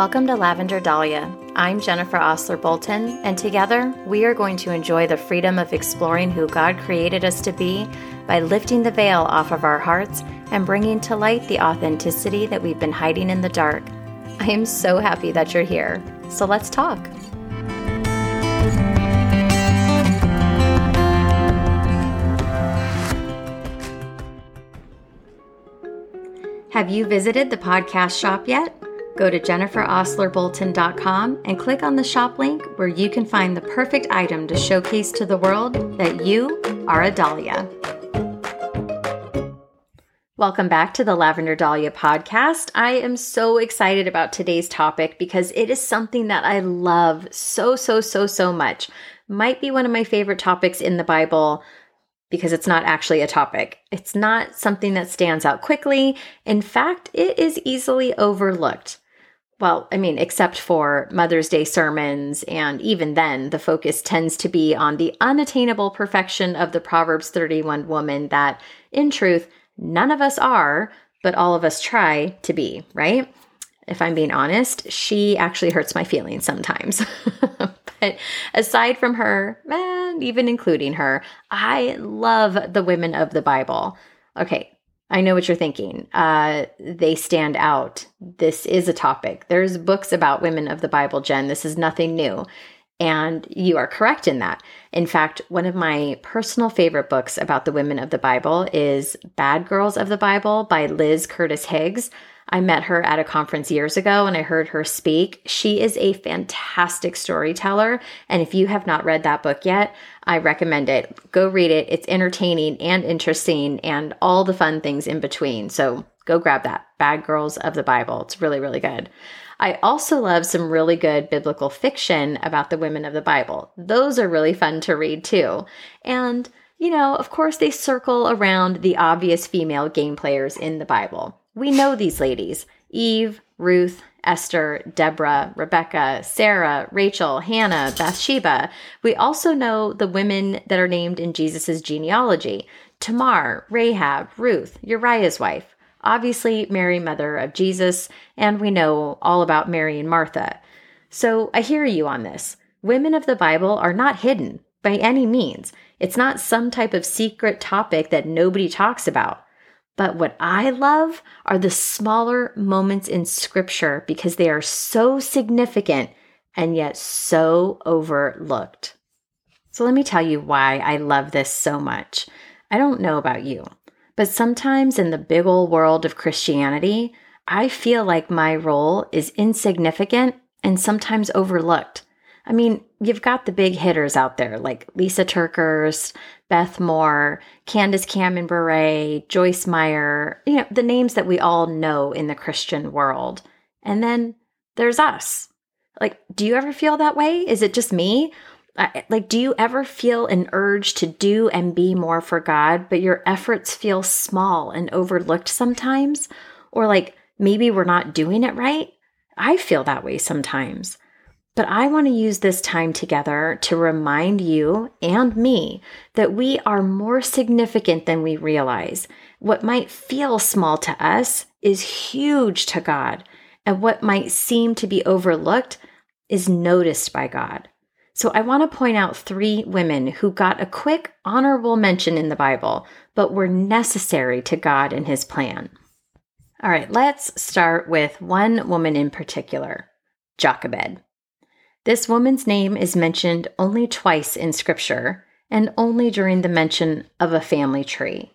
Welcome to Lavender Dahlia. I'm Jennifer Osler Bolton, and together we are going to enjoy the freedom of exploring who God created us to be by lifting the veil off of our hearts and bringing to light the authenticity that we've been hiding in the dark. I am so happy that you're here. So let's talk. Have you visited the podcast shop yet? Go to jenniferoslerbolton.com and click on the shop link where you can find the perfect item to showcase to the world that you are a Dahlia. Welcome back to the Lavender Dahlia podcast. I am so excited about today's topic because it is something that I love so, so, so, so much. Might be one of my favorite topics in the Bible because it's not actually a topic. It's not something that stands out quickly. In fact, it is easily overlooked. Well, I mean, except for Mother's Day sermons, and even then, the focus tends to be on the unattainable perfection of the Proverbs 31 woman that, in truth, none of us are, but all of us try to be, right? If I'm being honest, she actually hurts my feelings sometimes. but aside from her, and even including her, I love the women of the Bible. Okay, I know what you're thinking. Uh, they stand out. This is a topic. There's books about women of the Bible, Jen. This is nothing new. And you are correct in that. In fact, one of my personal favorite books about the women of the Bible is Bad Girls of the Bible by Liz Curtis Higgs. I met her at a conference years ago and I heard her speak. She is a fantastic storyteller. And if you have not read that book yet, I recommend it. Go read it. It's entertaining and interesting and all the fun things in between. So go grab that. Bad Girls of the Bible. It's really, really good. I also love some really good biblical fiction about the women of the Bible. Those are really fun to read too. And you know, of course, they circle around the obvious female game players in the Bible. We know these ladies Eve, Ruth, Esther, Deborah, Rebecca, Sarah, Rachel, Hannah, Bathsheba. We also know the women that are named in Jesus' genealogy Tamar, Rahab, Ruth, Uriah's wife, obviously Mary, mother of Jesus, and we know all about Mary and Martha. So I hear you on this. Women of the Bible are not hidden by any means. It's not some type of secret topic that nobody talks about. But what I love are the smaller moments in scripture because they are so significant and yet so overlooked. So let me tell you why I love this so much. I don't know about you, but sometimes in the big old world of Christianity, I feel like my role is insignificant and sometimes overlooked. I mean, you've got the big hitters out there like Lysa TerKeurst, Beth Moore, Candace Cameron Bure, Joyce Meyer, you know, the names that we all know in the Christian world. And then there's us. Like, do you ever feel that way? Is it just me? Like, do you ever feel an urge to do and be more for God, but your efforts feel small and overlooked sometimes? Or like maybe we're not doing it right? I feel that way sometimes. But I want to use this time together to remind you and me that we are more significant than we realize. What might feel small to us is huge to God, and what might seem to be overlooked is noticed by God. So I want to point out three women who got a quick, honorable mention in the Bible, but were necessary to God and his plan. All right, let's start with one woman in particular Jochebed. This woman's name is mentioned only twice in Scripture and only during the mention of a family tree.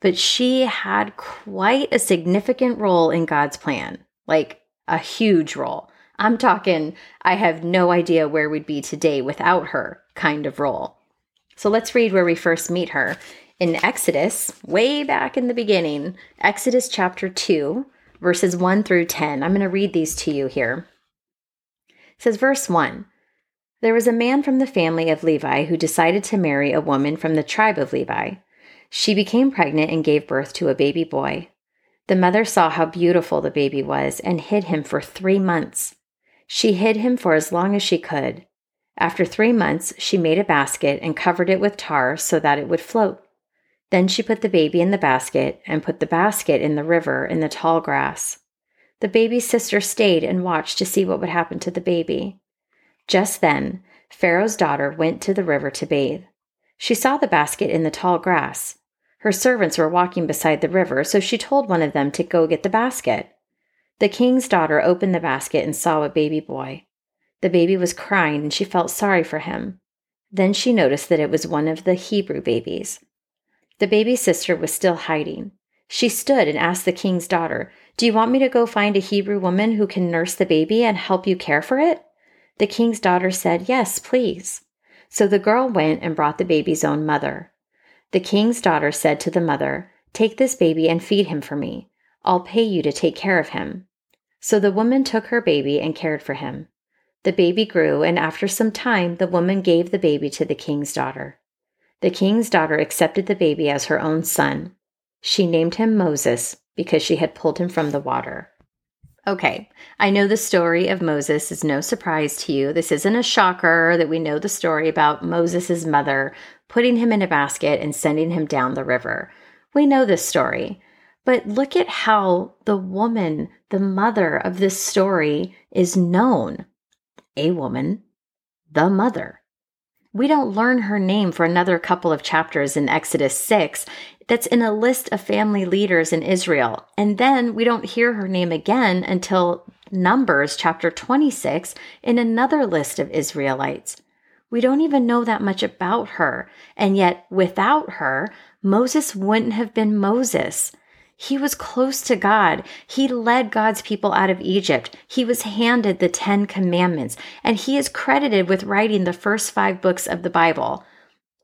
But she had quite a significant role in God's plan, like a huge role. I'm talking, I have no idea where we'd be today without her kind of role. So let's read where we first meet her. In Exodus, way back in the beginning, Exodus chapter 2, verses 1 through 10. I'm going to read these to you here says verse 1 There was a man from the family of Levi who decided to marry a woman from the tribe of Levi. She became pregnant and gave birth to a baby boy. The mother saw how beautiful the baby was and hid him for three months. She hid him for as long as she could. After three months, she made a basket and covered it with tar so that it would float. Then she put the baby in the basket and put the basket in the river in the tall grass. The baby's sister stayed and watched to see what would happen to the baby. Just then, Pharaoh's daughter went to the river to bathe. She saw the basket in the tall grass. Her servants were walking beside the river, so she told one of them to go get the basket. The king's daughter opened the basket and saw a baby boy. The baby was crying and she felt sorry for him. Then she noticed that it was one of the Hebrew babies. The baby's sister was still hiding. She stood and asked the king's daughter, Do you want me to go find a Hebrew woman who can nurse the baby and help you care for it? The king's daughter said, Yes, please. So the girl went and brought the baby's own mother. The king's daughter said to the mother, Take this baby and feed him for me. I'll pay you to take care of him. So the woman took her baby and cared for him. The baby grew, and after some time, the woman gave the baby to the king's daughter. The king's daughter accepted the baby as her own son. She named him Moses because she had pulled him from the water. Okay, I know the story of Moses is no surprise to you. This isn't a shocker that we know the story about Moses' mother putting him in a basket and sending him down the river. We know this story. But look at how the woman, the mother of this story, is known. A woman, the mother. We don't learn her name for another couple of chapters in Exodus 6. That's in a list of family leaders in Israel. And then we don't hear her name again until Numbers chapter 26 in another list of Israelites. We don't even know that much about her. And yet, without her, Moses wouldn't have been Moses. He was close to God. He led God's people out of Egypt. He was handed the Ten Commandments, and he is credited with writing the first five books of the Bible.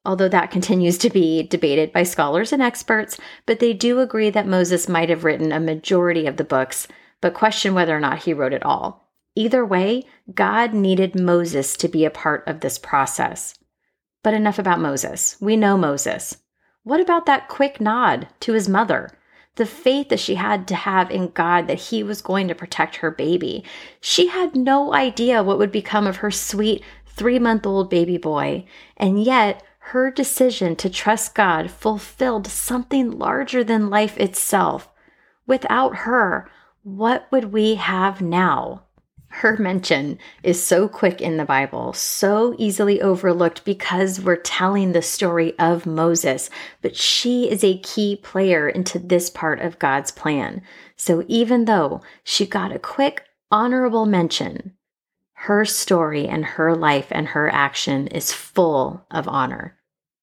Although that continues to be debated by scholars and experts, but they do agree that Moses might have written a majority of the books, but question whether or not he wrote it all. Either way, God needed Moses to be a part of this process. But enough about Moses. We know Moses. What about that quick nod to his mother? the faith that she had to have in God that He was going to protect her baby. She had no idea what would become of her sweet three month old baby boy. And yet, her decision to trust God fulfilled something larger than life itself. Without her, what would we have now? her mention is so quick in the Bible, so easily overlooked because we're telling the story of Moses, but she is a key player into this part of God's plan. So even though she got a quick, honorable mention, her story and her life and her action is full of honor.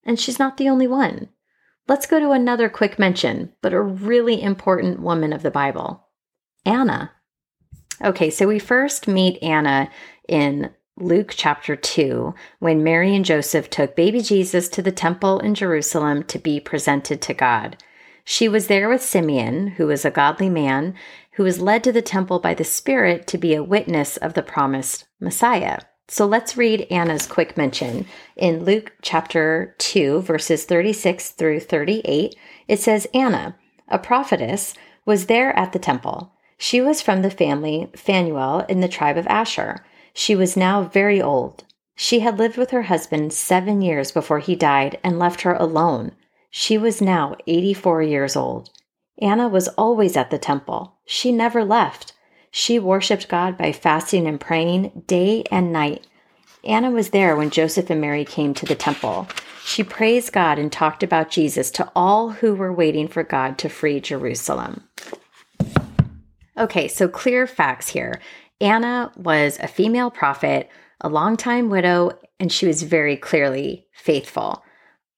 And she's not the only one. Let's go to another quick mention, but a really important woman of the Bible Anna. Okay, so we first meet Anna in Luke chapter 2 when Mary and Joseph took baby Jesus to the temple in Jerusalem to be presented to God. She was there with Simeon, who was a godly man, who was led to the temple by the Spirit to be a witness of the promised Messiah. So let's read Anna's quick mention. In Luke chapter 2, verses 36 through 38, it says, Anna, a prophetess, was there at the temple. She was from the family Phanuel in the tribe of Asher. She was now very old. She had lived with her husband seven years before he died and left her alone. She was now 84 years old. Anna was always at the temple. She never left. She worshiped God by fasting and praying day and night. Anna was there when Joseph and Mary came to the temple. She praised God and talked about Jesus to all who were waiting for God to free Jerusalem. Okay, so clear facts here. Anna was a female prophet, a longtime widow, and she was very clearly faithful.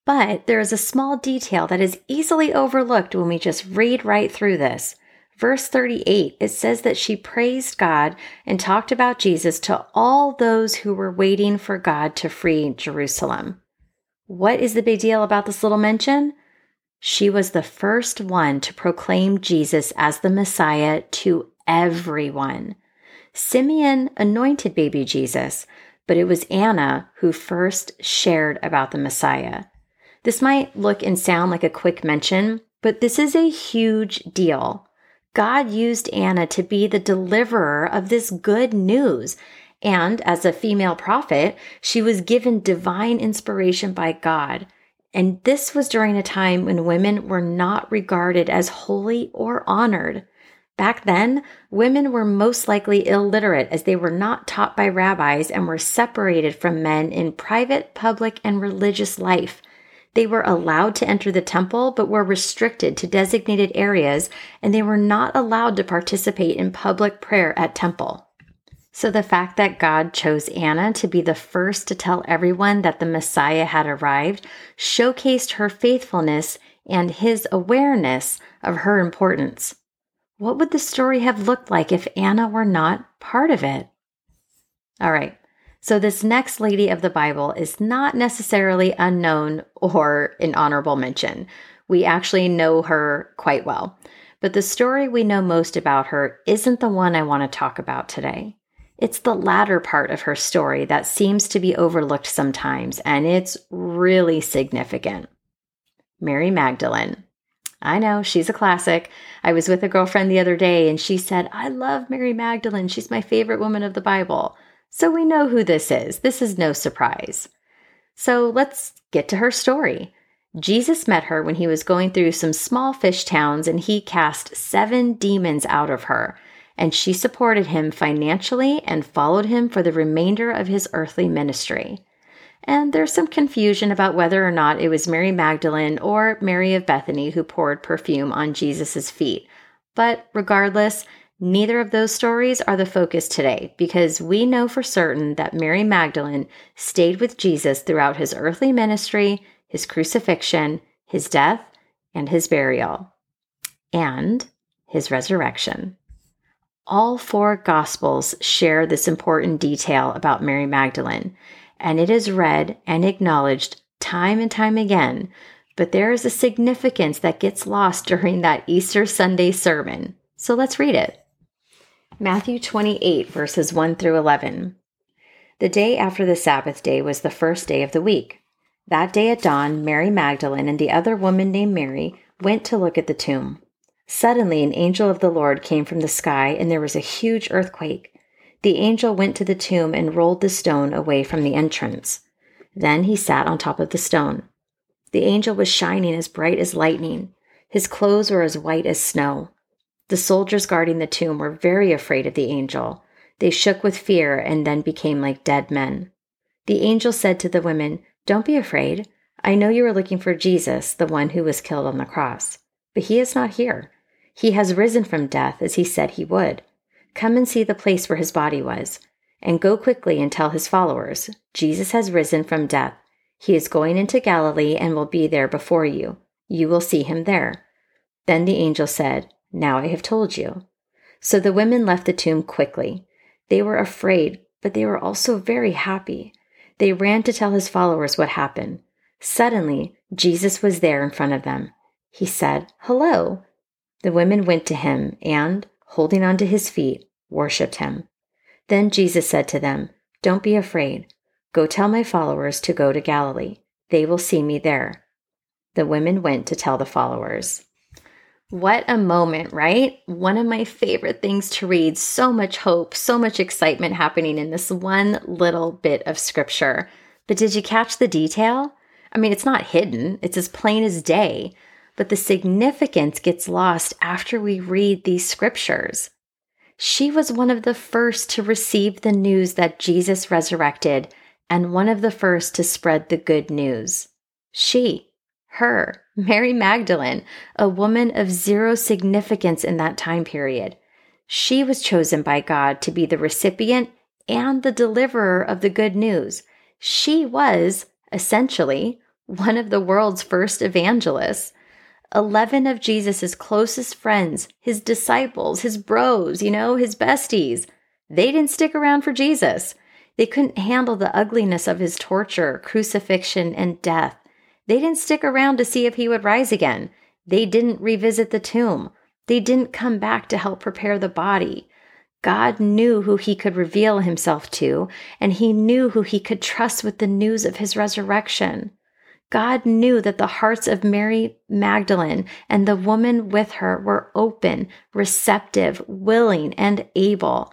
But there is a small detail that is easily overlooked when we just read right through this. Verse 38, it says that she praised God and talked about Jesus to all those who were waiting for God to free Jerusalem. What is the big deal about this little mention? She was the first one to proclaim Jesus as the Messiah to everyone. Simeon anointed baby Jesus, but it was Anna who first shared about the Messiah. This might look and sound like a quick mention, but this is a huge deal. God used Anna to be the deliverer of this good news. And as a female prophet, she was given divine inspiration by God and this was during a time when women were not regarded as holy or honored. Back then, women were most likely illiterate as they were not taught by rabbis and were separated from men in private, public, and religious life. They were allowed to enter the temple, but were restricted to designated areas, and they were not allowed to participate in public prayer at temple. So the fact that God chose Anna to be the first to tell everyone that the Messiah had arrived showcased her faithfulness and his awareness of her importance. What would the story have looked like if Anna were not part of it? All right, so this next lady of the Bible is not necessarily unknown or an honorable mention. We actually know her quite well. But the story we know most about her isn't the one I want to talk about today. It's the latter part of her story that seems to be overlooked sometimes, and it's really significant. Mary Magdalene. I know, she's a classic. I was with a girlfriend the other day and she said, I love Mary Magdalene. She's my favorite woman of the Bible. So we know who this is. This is no surprise. So let's get to her story. Jesus met her when he was going through some small fish towns and he cast seven demons out of her. And she supported him financially and followed him for the remainder of his earthly ministry and there's some confusion about whether or not it was Mary Magdalene or Mary of Bethany who poured perfume on Jesus' feet. But regardless, neither of those stories are the focus today because we know for certain that Mary Magdalene stayed with Jesus throughout his earthly ministry, his crucifixion, his death, and his burial, and his resurrection. All four Gospels share this important detail about Mary Magdalene and it is read and acknowledged time and time again, but there is a significance that gets lost during that Easter Sunday sermon. So let's read it. Matthew 28, verses 1 through 11. The day after the Sabbath day was the first day of the week. That day at dawn, Mary Magdalene and the other woman named Mary went to look at the tomb. Suddenly, an angel of the Lord came from the sky, and there was a huge earthquake. The angel went to the tomb and rolled the stone away from the entrance. Then he sat on top of the stone. The angel was shining as bright as lightning. His clothes were as white as snow. The soldiers guarding the tomb were very afraid of the angel. They shook with fear and then became like dead men. The angel said to the women, Don't be afraid. I know you are looking for Jesus, the one who was killed on the cross. But he is not here. He has risen from death as he said he would. Come and see the place where his body was, and go quickly and tell his followers Jesus has risen from death. He is going into Galilee and will be there before you. You will see him there. Then the angel said, Now I have told you. So the women left the tomb quickly. They were afraid, but they were also very happy. They ran to tell his followers what happened. Suddenly, Jesus was there in front of them. He said, Hello. The women went to him and, holding on to his feet, worshipped him. Then Jesus said to them, Don't be afraid. Go tell my followers to go to Galilee. They will see me there. The women went to tell the followers. What a moment, right? One of my favorite things to read. So much hope, so much excitement happening in this one little bit of scripture. But did you catch the detail? I mean, it's not hidden, it's as plain as day but the significance gets lost after we read these scriptures. She was one of the first to receive the news that Jesus resurrected and one of the first to spread the good news. She, her, Mary Magdalene, a woman of zero significance in that time period. She was chosen by God to be the recipient and the deliverer of the good news. She was, essentially, one of the world's first evangelists. 11 of Jesus's closest friends, his disciples, his bros, you know, his besties, they didn't stick around for Jesus. They couldn't handle the ugliness of his torture, crucifixion, and death. They didn't stick around to see if he would rise again. They didn't revisit the tomb. They didn't come back to help prepare the body. God knew who he could reveal himself to, and he knew who he could trust with the news of his resurrection. God knew that the hearts of Mary Magdalene and the woman with her were open, receptive, willing, and able.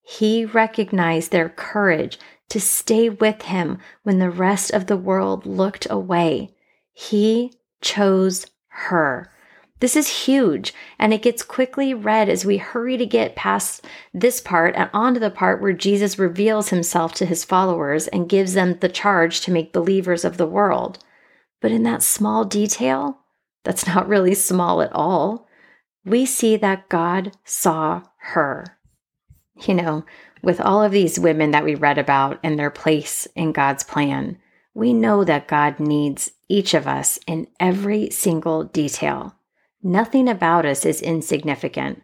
He recognized their courage to stay with him when the rest of the world looked away. He chose her. This is huge, and it gets quickly read as we hurry to get past this part and onto the part where Jesus reveals himself to his followers and gives them the charge to make believers of the world. But in that small detail, that's not really small at all, we see that God saw her. You know, with all of these women that we read about and their place in God's plan, we know that God needs each of us in every single detail. Nothing about us is insignificant.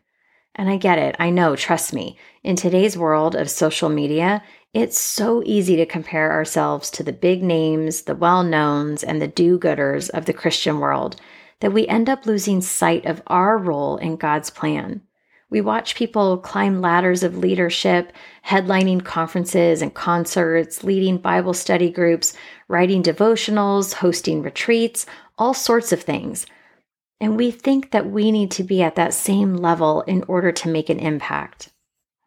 And I get it. I know, trust me. In today's world of social media, it's so easy to compare ourselves to the big names, the well knowns, and the do gooders of the Christian world that we end up losing sight of our role in God's plan. We watch people climb ladders of leadership, headlining conferences and concerts, leading Bible study groups, writing devotionals, hosting retreats, all sorts of things. And we think that we need to be at that same level in order to make an impact.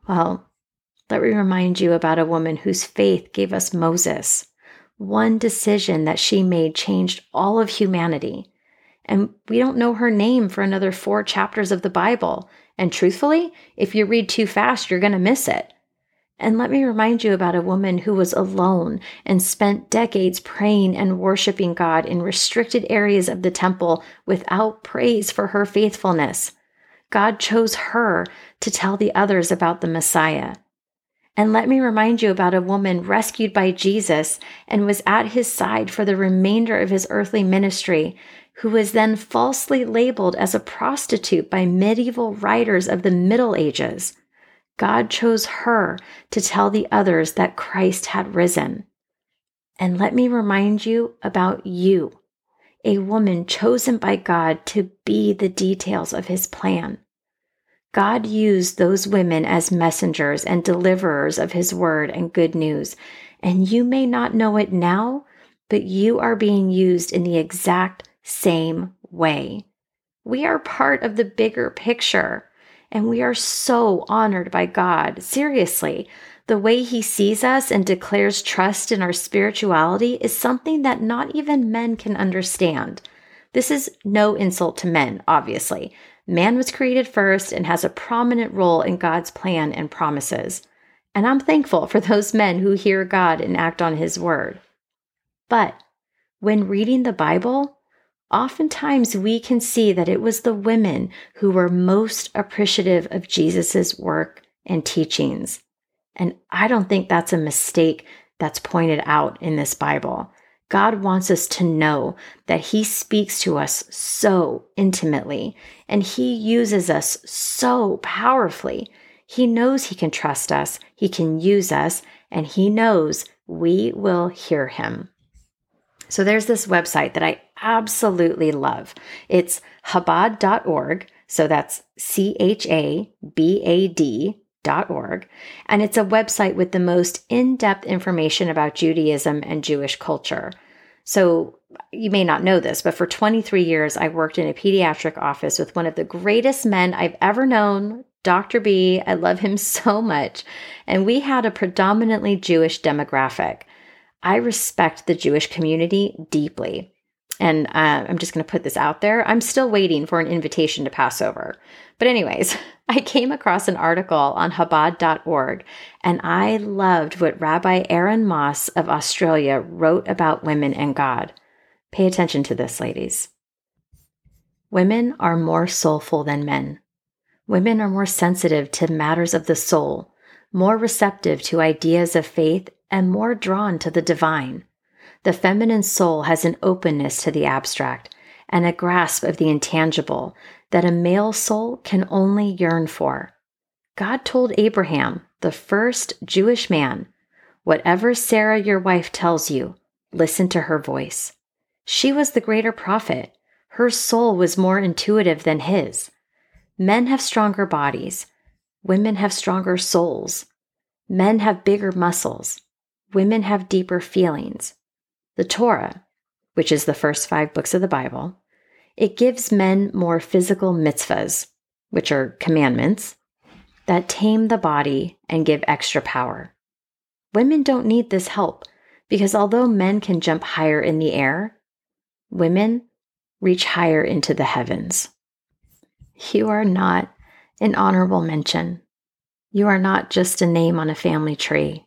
Well, let me remind you about a woman whose faith gave us Moses. One decision that she made changed all of humanity. And we don't know her name for another four chapters of the Bible. And truthfully, if you read too fast, you're going to miss it. And let me remind you about a woman who was alone and spent decades praying and worshiping God in restricted areas of the temple without praise for her faithfulness. God chose her to tell the others about the Messiah. And let me remind you about a woman rescued by Jesus and was at his side for the remainder of his earthly ministry, who was then falsely labeled as a prostitute by medieval writers of the Middle Ages. God chose her to tell the others that Christ had risen. And let me remind you about you, a woman chosen by God to be the details of his plan. God used those women as messengers and deliverers of his word and good news. And you may not know it now, but you are being used in the exact same way. We are part of the bigger picture. And we are so honored by God. Seriously, the way He sees us and declares trust in our spirituality is something that not even men can understand. This is no insult to men, obviously. Man was created first and has a prominent role in God's plan and promises. And I'm thankful for those men who hear God and act on His word. But when reading the Bible, oftentimes we can see that it was the women who were most appreciative of Jesus' work and teachings. And I don't think that's a mistake that's pointed out in this Bible. God wants us to know that He speaks to us so intimately and He uses us so powerfully. He knows He can trust us, He can use us, and He knows we will hear Him. So there's this website that I absolutely love. It's chabad.org. So that's C H A B A D dot org. And it's a website with the most in depth information about Judaism and Jewish culture. So you may not know this, but for 23 years, I worked in a pediatric office with one of the greatest men I've ever known, Dr. B. I love him so much. And we had a predominantly Jewish demographic. I respect the Jewish community deeply. And uh, I'm just going to put this out there. I'm still waiting for an invitation to Passover. But, anyways, I came across an article on Chabad.org, and I loved what Rabbi Aron Moss of Australia wrote about women and God. Pay attention to this, ladies. Women are more soulful than men. Women are more sensitive to matters of the soul, more receptive to ideas of faith and more drawn to the divine. The feminine soul has an openness to the abstract and a grasp of the intangible that a male soul can only yearn for. God told Abraham, the first Jewish man, Whatever Sarah, your wife, tells you, listen to her voice. She was the greater prophet. Her soul was more intuitive than his. Men have stronger bodies. Women have stronger souls. Men have bigger muscles women have deeper feelings. The Torah, which is the first five books of the Bible, it gives men more physical mitzvahs, which are commandments, that tame the body and give extra power. Women don't need this help because although men can jump higher in the air, women reach higher into the heavens. You are not an honorable mention. You are not just a name on a family tree.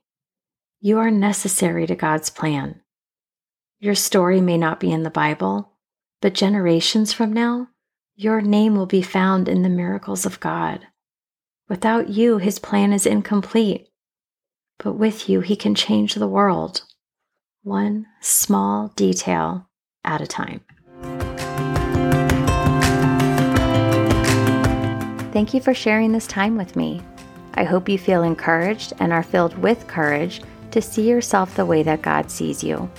You are necessary to God's plan. Your story may not be in the Bible, but generations from now, your name will be found in the miracles of God. Without you, his plan is incomplete. But with you, he can change the world, one small detail at a time. Thank you for sharing this time with me. I hope you feel encouraged and are filled with courage to see yourself the way that God sees you.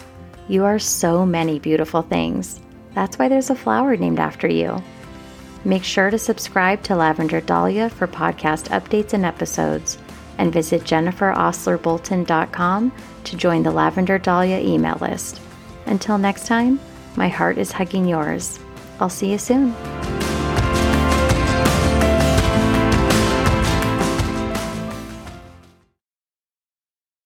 You are so many beautiful things. That's why there's a flower named after you. Make sure to subscribe to Lavender Dahlia for podcast updates and episodes, and visit jenniferoslerbolton.com to join the Lavender Dahlia email list. Until next time, my heart is hugging yours. I'll see you soon.